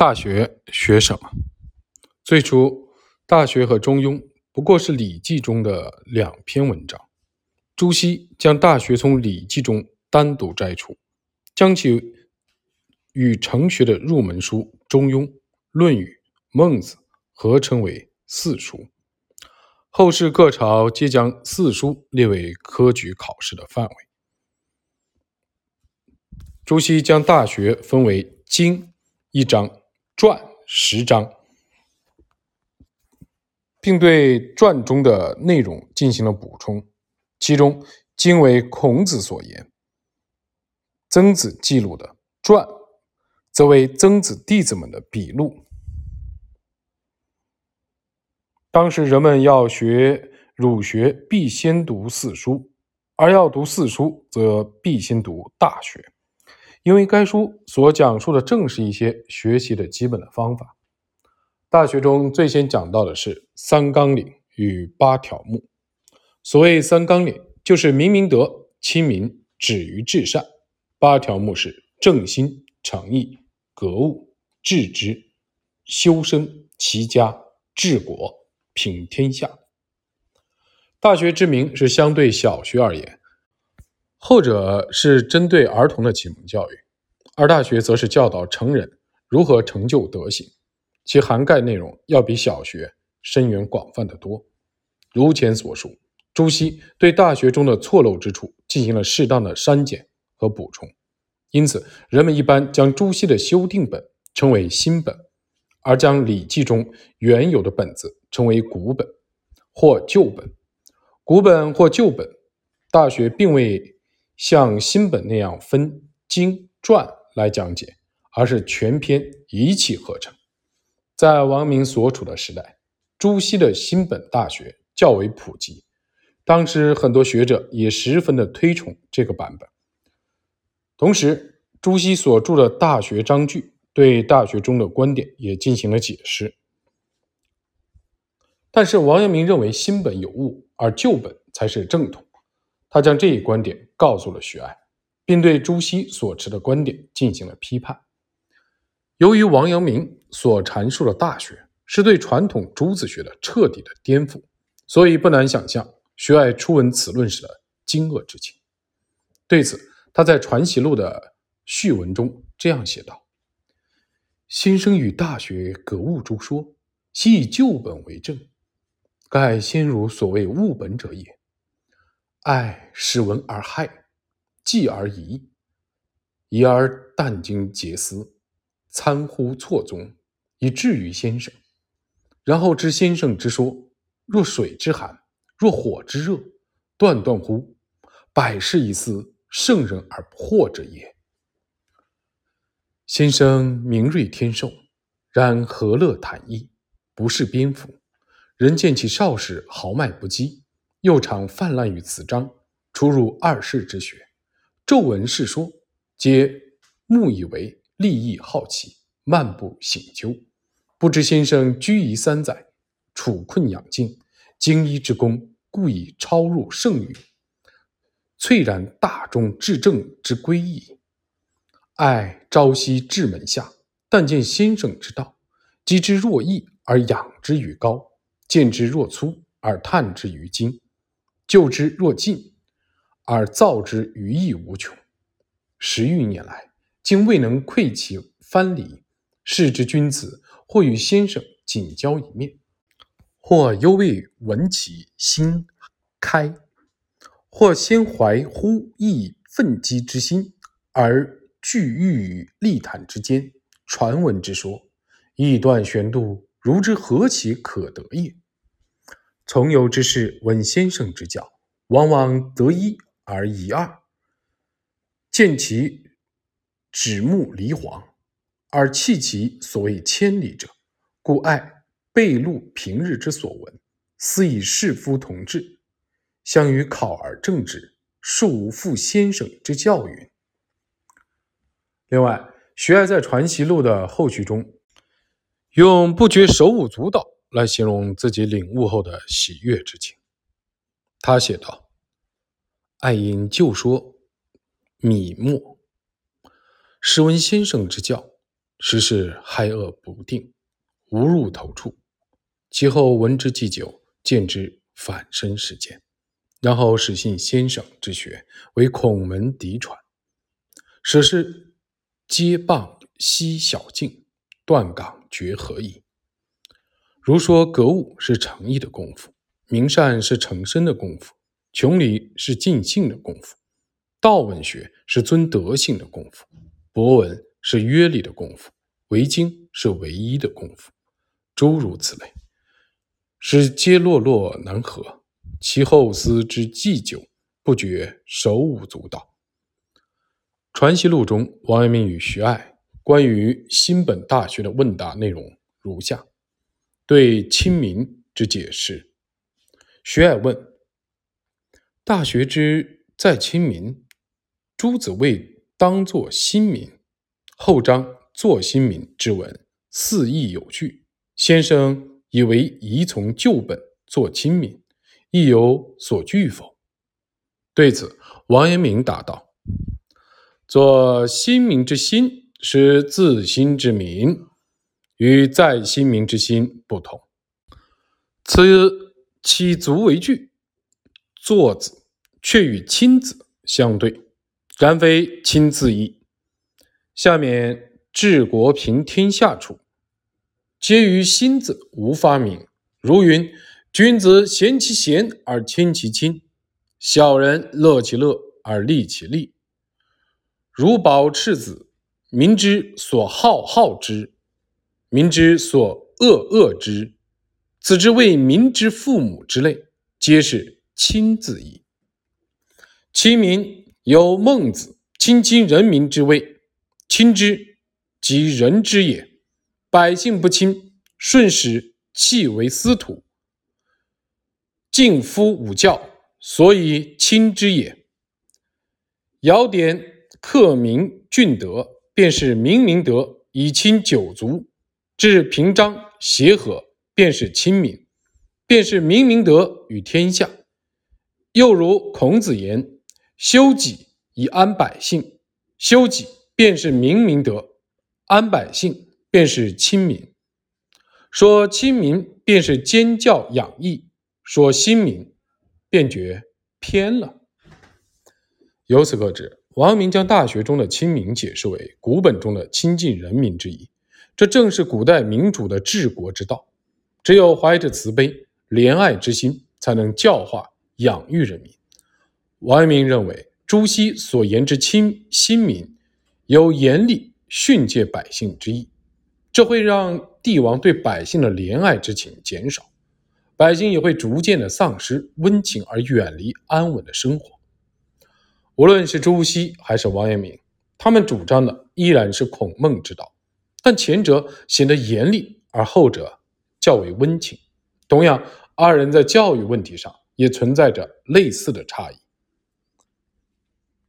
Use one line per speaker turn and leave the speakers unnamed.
大学学什么？最初，《大学》和《中庸》不过是《礼记》中的两篇文章。朱熹将《大学》从《礼记》中单独摘出，将其与成学的入门书《中庸》《论语》《孟子》合称为四书。后世各朝皆将四书列为科举考试的范围。朱熹将《大学》分为经一章。传十章，并对传中的内容进行了补充。其中，经为孔子所言，曾子记录的传，则为曾子弟子们的笔录。当时人们要学儒学，必先读四书；而要读四书，则必先读大学。因为该书所讲述的正是一些学习的基本的方法。大学中最先讲到的是三纲领与八条目。所谓三纲领，就是明明德、亲民、止于至善；八条目是正心、诚意、格物、致知、修身、齐家、治国、平天下。大学之名是相对小学而言。后者是针对儿童的启蒙教育，而大学则是教导成人如何成就德行，其涵盖内容要比小学深远广泛的多。如前所述，朱熹对大学中的错漏之处进行了适当的删减和补充，因此人们一般将朱熹的修订本称为新本，而将《礼记》中原有的本子称为古本或旧本。古本或旧本，大学并未。像新本那样分经传来讲解，而是全篇一气呵成。在王明所处的时代，朱熹的新本大学较为普及，当时很多学者也十分的推崇这个版本。同时，朱熹所著的《大学章句》对大学中的观点也进行了解释。但是王阳明认为新本有误，而旧本才是正统。他将这一观点告诉了徐爱，并对朱熹所持的观点进行了批判。由于王阳明所阐述的大学是对传统朱子学的彻底的颠覆，所以不难想象徐爱初闻此论时的惊愕之情。对此，他在《传习录》的序文中这样写道：“先生与大学格物诸说，悉以旧本为证，盖先儒所谓物本者也。”爱使闻而害，继而疑，疑而殚精竭思，参乎错综，以至于先生。然后知先生之说，若水之寒，若火之热，断断乎百世一思，圣人而不惑者也。先生明锐天授，然何乐坦逸，不是边幅。人见其少时豪迈不羁。又常泛滥于此章，出入二世之学，骤闻世说，皆目以为利益好奇，漫不省究。不知先生居夷三载，处困养静，精一之功，故以超入圣域，粹然大众至正之归矣。爱朝夕至门下，但见先生之道，积之若易而养之于高，见之若粗而探之于精。就之若尽，而造之于义无穷。十余年来，竟未能窥其藩篱。是之君子，或与先生仅交一面，或犹未闻其心开，或先怀乎一愤激之心，而聚欲于利谈之间，传闻之说，臆断玄度，如之何其可得也？从游之士闻先生之教，往往得一而遗二，见其指目离黄，而弃其所谓千里者，故爱备录平日之所闻，思以士夫同志，相与考而正之，庶无负先生之教云。另外，徐爱在《传习录》的后序中，用不觉手舞足蹈。来形容自己领悟后的喜悦之情。他写道：“爱因旧说，米墨，时闻先生之教，时事害恶不定，无入头处。其后闻之既久，见之反身实践，然后始信先生之学为孔门嫡传，史事皆傍西小径，断港绝合矣。如说格物是诚意的功夫，明善是诚身的功夫，穷理是尽性的功夫，道文学是尊德性的功夫，博文是约礼的功夫，为经是唯一的功夫，诸如此类。使皆落落难合，其后思之既久，不觉手舞足蹈。《传习录》中，王阳明与徐爱关于新本大学的问答内容如下：对亲民之解释。徐爱问：“大学之在亲民，朱子谓当作新民，后章作新民之文，四义有据。先生。”以为宜从旧本作亲民，亦有所惧否？对此，王阳明答道：“做新民之心，是自心之民，与在心明之心不同。此其足为具，作子却与亲子相对，然非亲自意。下面治国平天下处。”皆于心字无发明，如云：君子贤其贤而亲其亲，小人乐其乐而利其利。如保赤子，民之所好好之，民之所恶恶之，此之谓民之父母之类，皆是亲字矣。亲民有孟子亲亲人民之谓，亲之即人之也。百姓不亲，顺使弃为司徒，敬夫五教，所以亲之也。尧典克明俊德，便是明明德以亲九族；至平章协和，便是亲民，便是明明德与天下。又如孔子言：“修己以安百姓。”修己便是明明德，安百姓。便是亲民，说亲民便是兼教养义；说亲民，便觉偏了。由此可知，王明将《大学》中的亲民解释为古本中的亲近人民之意。这正是古代民主的治国之道。只有怀着慈悲怜爱之心，才能教化养育人民。王阳明认为，朱熹所言之亲心民，有严厉训诫百姓之意。这会让帝王对百姓的怜爱之情减少，百姓也会逐渐的丧失温情而远离安稳的生活。无论是朱熹还是王阳明，他们主张的依然是孔孟之道，前者显得严厉，而后者较为温情。同样，二人在教育问题上也存在着类似的差异。